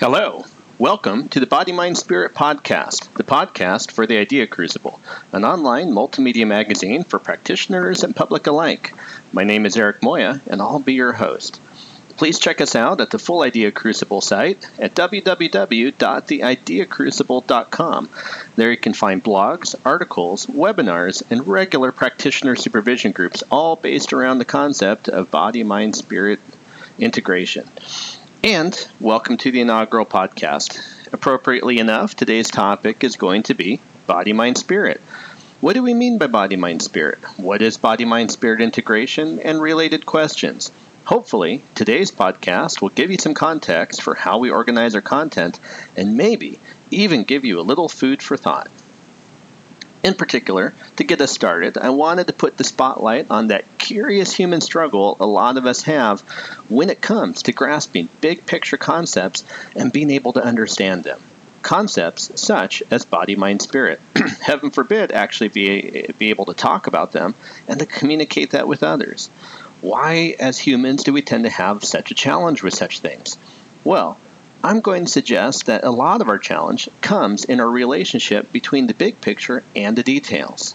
Hello. Welcome to the Body Mind Spirit podcast, the podcast for the Idea Crucible, an online multimedia magazine for practitioners and public alike. My name is Eric Moya, and I'll be your host. Please check us out at the Full Idea Crucible site at www.theideacrucible.com. There you can find blogs, articles, webinars, and regular practitioner supervision groups, all based around the concept of body mind spirit integration. And welcome to the inaugural podcast. Appropriately enough, today's topic is going to be body mind spirit. What do we mean by body mind spirit? What is body mind spirit integration and related questions? Hopefully, today's podcast will give you some context for how we organize our content and maybe even give you a little food for thought. In particular, to get us started, I wanted to put the spotlight on that curious human struggle a lot of us have when it comes to grasping big picture concepts and being able to understand them. Concepts such as body, mind, spirit. Heaven forbid actually be, be able to talk about them and to communicate that with others. Why, as humans, do we tend to have such a challenge with such things? Well, I'm going to suggest that a lot of our challenge comes in our relationship between the big picture and the details.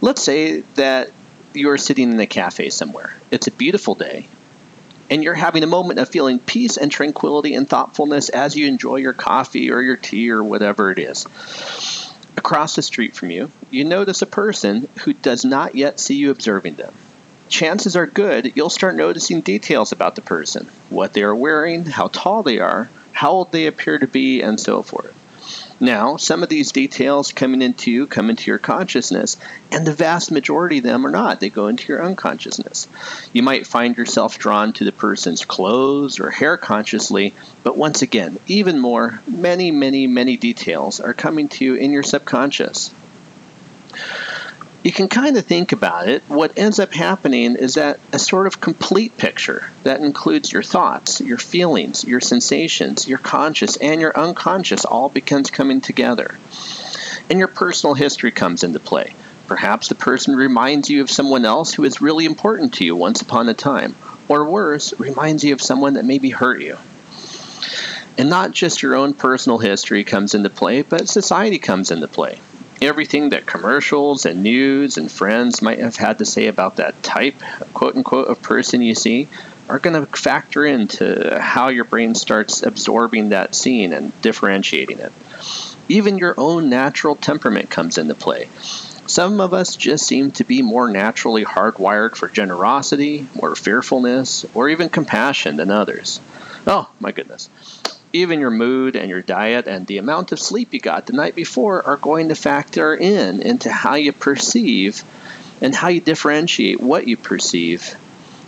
Let's say that you're sitting in a cafe somewhere. It's a beautiful day, and you're having a moment of feeling peace and tranquility and thoughtfulness as you enjoy your coffee or your tea or whatever it is. Across the street from you, you notice a person who does not yet see you observing them chances are good you'll start noticing details about the person what they are wearing, how tall they are, how old they appear to be, and so forth. Now, some of these details coming into you come into your consciousness, and the vast majority of them are not. They go into your unconsciousness. You might find yourself drawn to the person's clothes or hair consciously, but once again, even more, many, many, many details are coming to you in your subconscious you can kind of think about it. What ends up happening is that a sort of complete picture that includes your thoughts, your feelings, your sensations, your conscious, and your unconscious all begins coming together. And your personal history comes into play. Perhaps the person reminds you of someone else who is really important to you once upon a time, or worse, reminds you of someone that maybe hurt you. And not just your own personal history comes into play, but society comes into play everything that commercials and news and friends might have had to say about that type, quote unquote, of person you see are going to factor into how your brain starts absorbing that scene and differentiating it. Even your own natural temperament comes into play. Some of us just seem to be more naturally hardwired for generosity, or fearfulness, or even compassion than others. Oh, my goodness even your mood and your diet and the amount of sleep you got the night before are going to factor in into how you perceive and how you differentiate what you perceive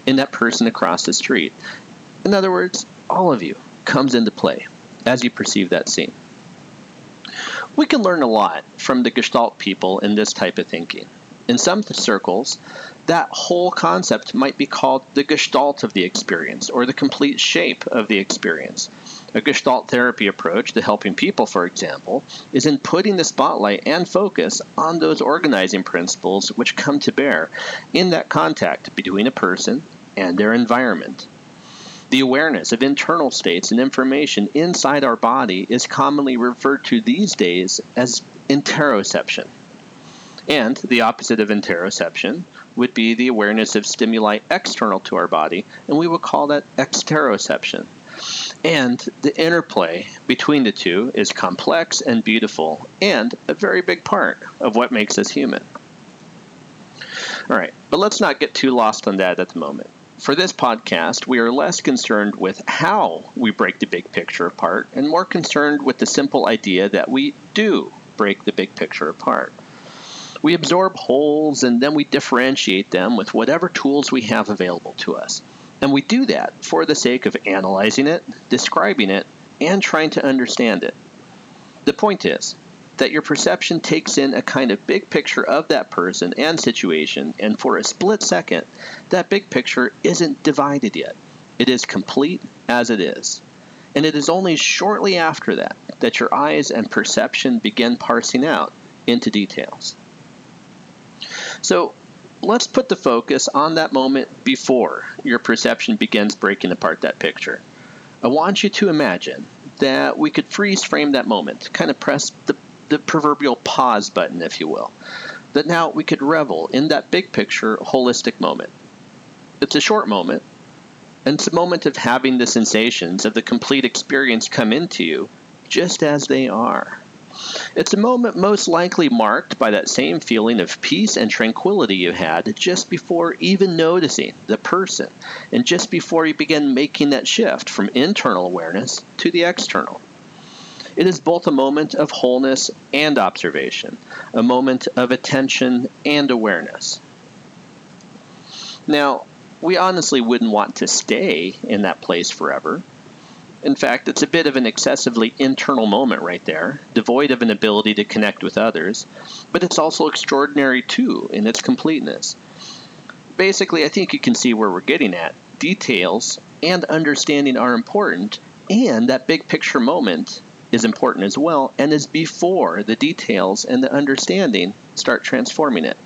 in that person across the street. In other words, all of you comes into play as you perceive that scene. We can learn a lot from the Gestalt people in this type of thinking. In some circles, that whole concept might be called the gestalt of the experience or the complete shape of the experience. A Gestalt therapy approach to helping people, for example, is in putting the spotlight and focus on those organizing principles which come to bear in that contact between a person and their environment. The awareness of internal states and information inside our body is commonly referred to these days as interoception. And the opposite of interoception would be the awareness of stimuli external to our body, and we would call that exteroception. And the interplay between the two is complex and beautiful, and a very big part of what makes us human. All right, but let's not get too lost on that at the moment. For this podcast, we are less concerned with how we break the big picture apart and more concerned with the simple idea that we do break the big picture apart. We absorb wholes and then we differentiate them with whatever tools we have available to us. And we do that for the sake of analyzing it, describing it, and trying to understand it. The point is that your perception takes in a kind of big picture of that person and situation, and for a split second, that big picture isn't divided yet. It is complete as it is. And it is only shortly after that that your eyes and perception begin parsing out into details. So, let's put the focus on that moment before your perception begins breaking apart that picture. I want you to imagine that we could freeze frame that moment, kind of press the, the proverbial pause button, if you will. That now we could revel in that big picture, holistic moment. It's a short moment, and it's a moment of having the sensations of the complete experience come into you just as they are. It's a moment most likely marked by that same feeling of peace and tranquility you had just before even noticing the person and just before you begin making that shift from internal awareness to the external. It is both a moment of wholeness and observation, a moment of attention and awareness. Now, we honestly wouldn't want to stay in that place forever. In fact, it's a bit of an excessively internal moment right there, devoid of an ability to connect with others, but it's also extraordinary too in its completeness. Basically, I think you can see where we're getting at. Details and understanding are important, and that big picture moment is important as well, and is before the details and the understanding start transforming it.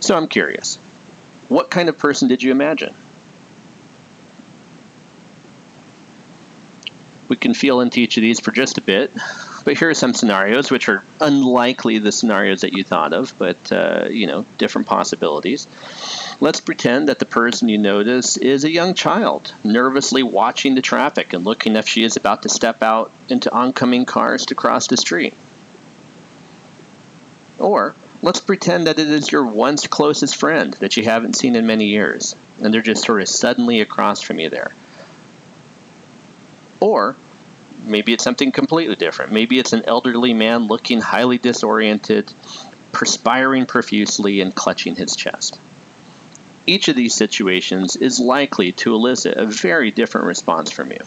So I'm curious what kind of person did you imagine? We can feel into each of these for just a bit, but here are some scenarios which are unlikely the scenarios that you thought of, but uh, you know, different possibilities. Let's pretend that the person you notice is a young child, nervously watching the traffic and looking if she is about to step out into oncoming cars to cross the street. Or let's pretend that it is your once closest friend that you haven't seen in many years, and they're just sort of suddenly across from you there. Or maybe it's something completely different. Maybe it's an elderly man looking highly disoriented, perspiring profusely, and clutching his chest. Each of these situations is likely to elicit a very different response from you.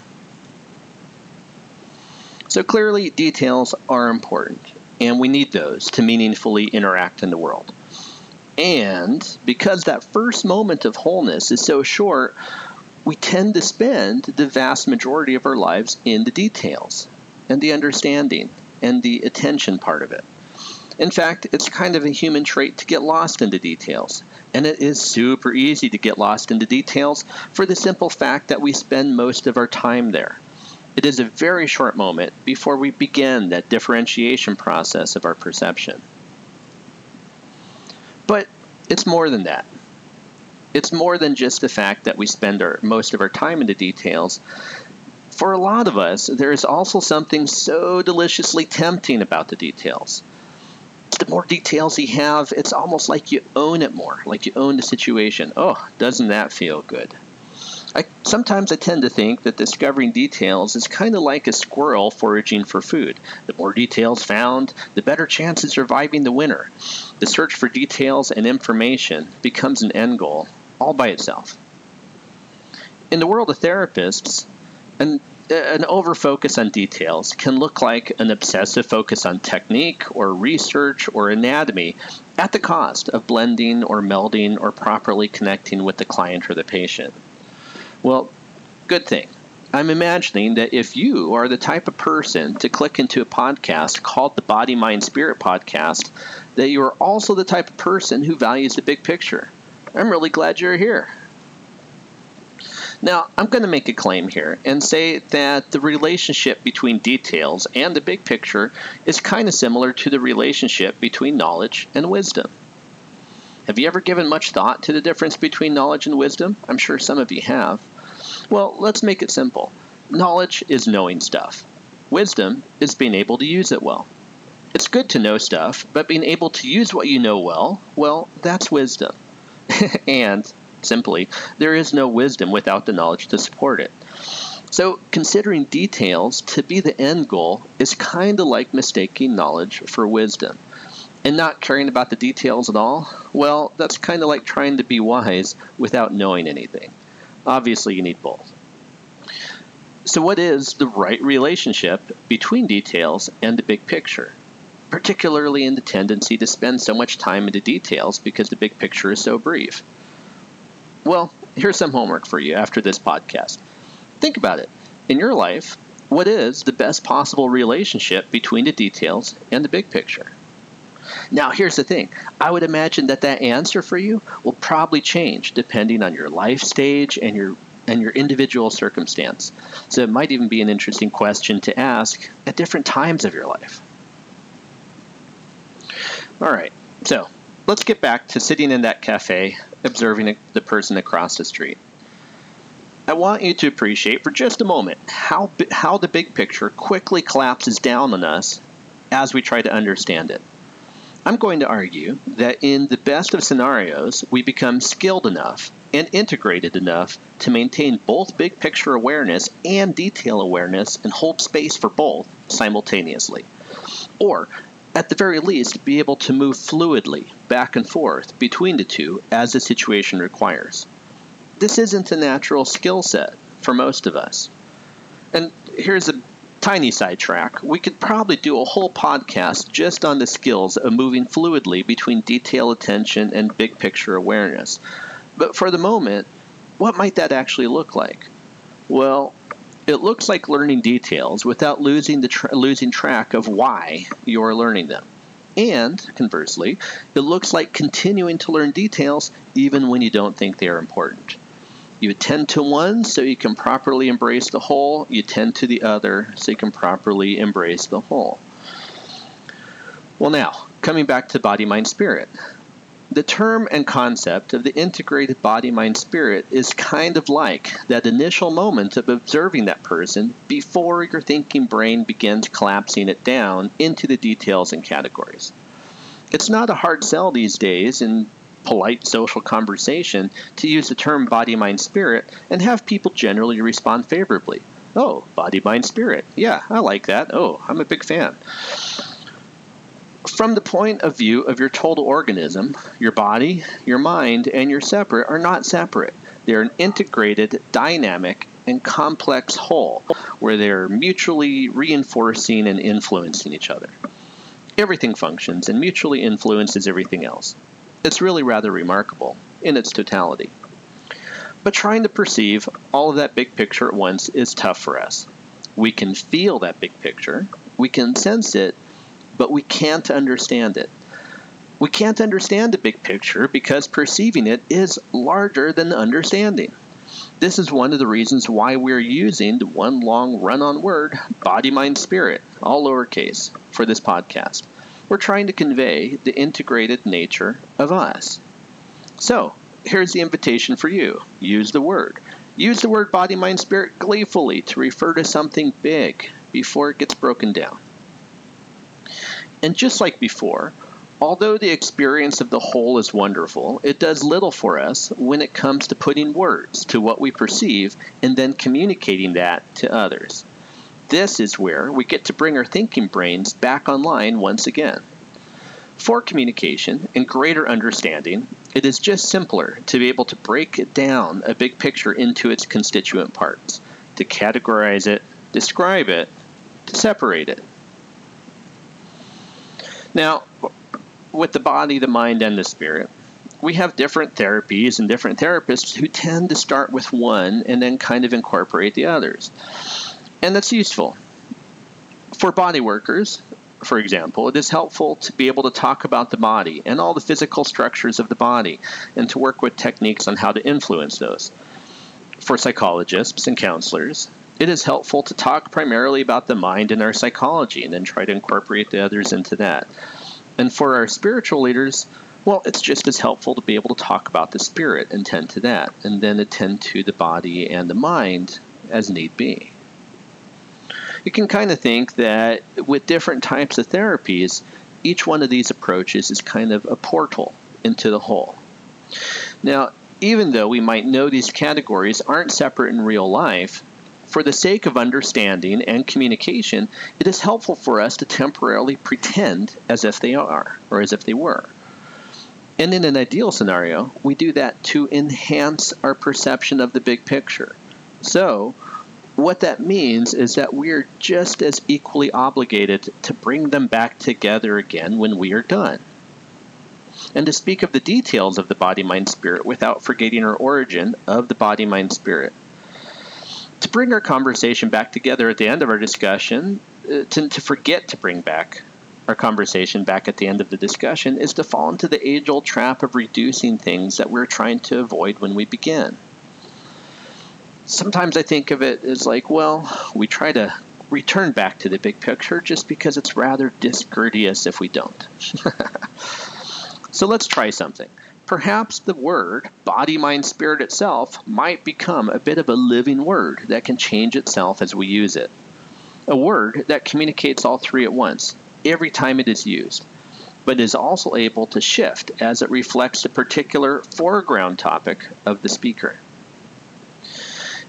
So clearly, details are important, and we need those to meaningfully interact in the world. And because that first moment of wholeness is so short, we tend to spend the vast majority of our lives in the details and the understanding and the attention part of it. In fact, it's kind of a human trait to get lost in the details. And it is super easy to get lost in the details for the simple fact that we spend most of our time there. It is a very short moment before we begin that differentiation process of our perception. But it's more than that it's more than just the fact that we spend our, most of our time in the details. For a lot of us, there is also something so deliciously tempting about the details. The more details you have, it's almost like you own it more, like you own the situation. Oh, doesn't that feel good? I, sometimes I tend to think that discovering details is kind of like a squirrel foraging for food. The more details found, the better chance of surviving the winter. The search for details and information becomes an end goal all by itself. In the world of therapists, an, an overfocus on details can look like an obsessive focus on technique or research or anatomy at the cost of blending or melding or properly connecting with the client or the patient. Well, good thing. I'm imagining that if you are the type of person to click into a podcast called the Body, Mind, Spirit podcast, that you are also the type of person who values the big picture. I'm really glad you're here. Now, I'm going to make a claim here and say that the relationship between details and the big picture is kind of similar to the relationship between knowledge and wisdom. Have you ever given much thought to the difference between knowledge and wisdom? I'm sure some of you have. Well, let's make it simple. Knowledge is knowing stuff. Wisdom is being able to use it well. It's good to know stuff, but being able to use what you know well, well, that's wisdom. and simply, there is no wisdom without the knowledge to support it. So, considering details to be the end goal is kind of like mistaking knowledge for wisdom. And not caring about the details at all, well, that's kind of like trying to be wise without knowing anything. Obviously, you need both. So, what is the right relationship between details and the big picture? Particularly in the tendency to spend so much time into details because the big picture is so brief. Well, here's some homework for you after this podcast. Think about it. In your life, what is the best possible relationship between the details and the big picture? Now, here's the thing I would imagine that that answer for you will probably change depending on your life stage and your and your individual circumstance. So it might even be an interesting question to ask at different times of your life. All right, so let's get back to sitting in that cafe, observing the person across the street. I want you to appreciate for just a moment how, how the big picture quickly collapses down on us as we try to understand it. I'm going to argue that in the best of scenarios, we become skilled enough and integrated enough to maintain both big picture awareness and detail awareness and hold space for both simultaneously. Or, at the very least, be able to move fluidly back and forth between the two as the situation requires. This isn't a natural skill set for most of us. And here's a tiny sidetrack. We could probably do a whole podcast just on the skills of moving fluidly between detail attention and big picture awareness. But for the moment, what might that actually look like? Well, it looks like learning details without losing the tra- losing track of why you're learning them. And conversely, it looks like continuing to learn details even when you don't think they are important. You attend to one so you can properly embrace the whole, you tend to the other so you can properly embrace the whole. Well, now, coming back to body, mind, spirit. The term and concept of the integrated body, mind, spirit is kind of like that initial moment of observing that person before your thinking brain begins collapsing it down into the details and categories. It's not a hard sell these days in polite social conversation to use the term body, mind, spirit and have people generally respond favorably. Oh, body, mind, spirit. Yeah, I like that. Oh, I'm a big fan from the point of view of your total organism, your body, your mind, and your separate are not separate. They're an integrated, dynamic, and complex whole where they're mutually reinforcing and influencing each other. Everything functions and mutually influences everything else. It's really rather remarkable in its totality. But trying to perceive all of that big picture at once is tough for us. We can feel that big picture, we can sense it, but we can't understand it. We can't understand the big picture because perceiving it is larger than understanding. This is one of the reasons why we're using the one long run on word, body, mind, spirit, all lowercase, for this podcast. We're trying to convey the integrated nature of us. So, here's the invitation for you use the word. Use the word body, mind, spirit gleefully to refer to something big before it gets broken down. And just like before, although the experience of the whole is wonderful, it does little for us when it comes to putting words to what we perceive and then communicating that to others. This is where we get to bring our thinking brains back online once again. For communication and greater understanding, it is just simpler to be able to break down a big picture into its constituent parts, to categorize it, describe it, to separate it. Now, with the body, the mind, and the spirit, we have different therapies and different therapists who tend to start with one and then kind of incorporate the others. And that's useful. For body workers, for example, it is helpful to be able to talk about the body and all the physical structures of the body and to work with techniques on how to influence those. For psychologists and counselors, it is helpful to talk primarily about the mind and our psychology and then try to incorporate the others into that. And for our spiritual leaders, well, it's just as helpful to be able to talk about the spirit and tend to that, and then attend to the body and the mind as need be. You can kind of think that with different types of therapies, each one of these approaches is kind of a portal into the whole. Now, even though we might know these categories aren't separate in real life, for the sake of understanding and communication, it is helpful for us to temporarily pretend as if they are, or as if they were. And in an ideal scenario, we do that to enhance our perception of the big picture. So, what that means is that we are just as equally obligated to bring them back together again when we are done. And to speak of the details of the body mind spirit without forgetting our origin of the body mind spirit to bring our conversation back together at the end of our discussion, uh, to, to forget to bring back our conversation back at the end of the discussion is to fall into the age old trap of reducing things that we're trying to avoid when we begin. sometimes I think of it as like, well, we try to return back to the big picture just because it's rather discourteous if we don't. so let's try something. Perhaps the word body, mind, spirit itself might become a bit of a living word that can change itself as we use it. A word that communicates all three at once every time it is used, but is also able to shift as it reflects the particular foreground topic of the speaker.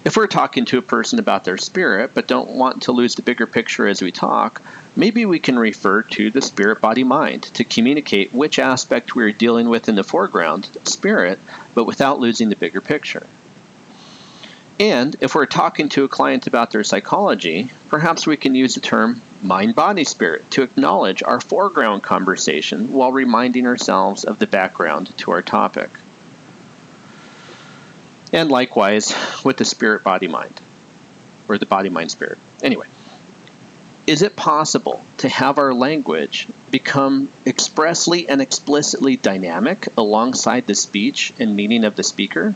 If we're talking to a person about their spirit but don't want to lose the bigger picture as we talk, maybe we can refer to the spirit body mind to communicate which aspect we are dealing with in the foreground, spirit, but without losing the bigger picture. And if we're talking to a client about their psychology, perhaps we can use the term mind body spirit to acknowledge our foreground conversation while reminding ourselves of the background to our topic and likewise with the spirit body mind, or the body mind spirit. Anyway, is it possible to have our language become expressly and explicitly dynamic alongside the speech and meaning of the speaker?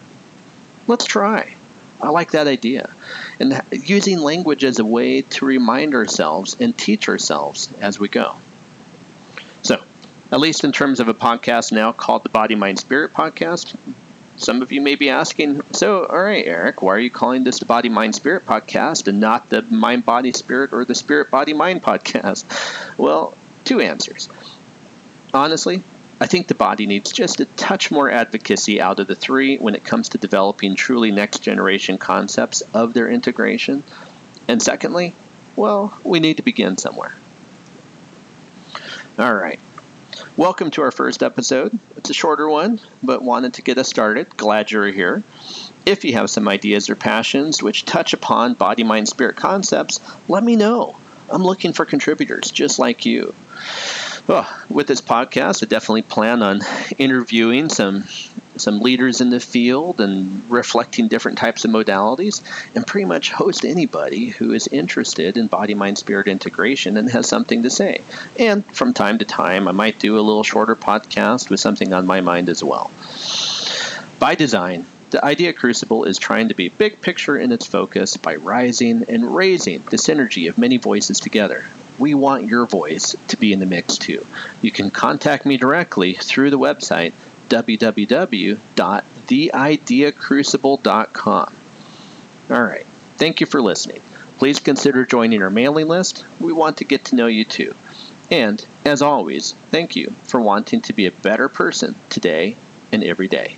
Let's try. I like that idea. And using language as a way to remind ourselves and teach ourselves as we go. So, at least in terms of a podcast now called the Body Mind Spirit Podcast, some of you may be asking, so, all right, Eric, why are you calling this the Body, Mind, Spirit podcast and not the Mind, Body, Spirit or the Spirit, Body, Mind podcast? Well, two answers. Honestly, I think the body needs just a touch more advocacy out of the three when it comes to developing truly next generation concepts of their integration. And secondly, well, we need to begin somewhere. All right. Welcome to our first episode. It's a shorter one, but wanted to get us started. Glad you're here. If you have some ideas or passions which touch upon body, mind, spirit concepts, let me know. I'm looking for contributors just like you. With this podcast, I definitely plan on interviewing some some leaders in the field and reflecting different types of modalities, and pretty much host anybody who is interested in body mind spirit integration and has something to say. And from time to time, I might do a little shorter podcast with something on my mind as well. By design, the Idea Crucible is trying to be big picture in its focus by rising and raising the synergy of many voices together. We want your voice to be in the mix too. You can contact me directly through the website www.theideacrucible.com. All right. Thank you for listening. Please consider joining our mailing list. We want to get to know you too. And as always, thank you for wanting to be a better person today and every day.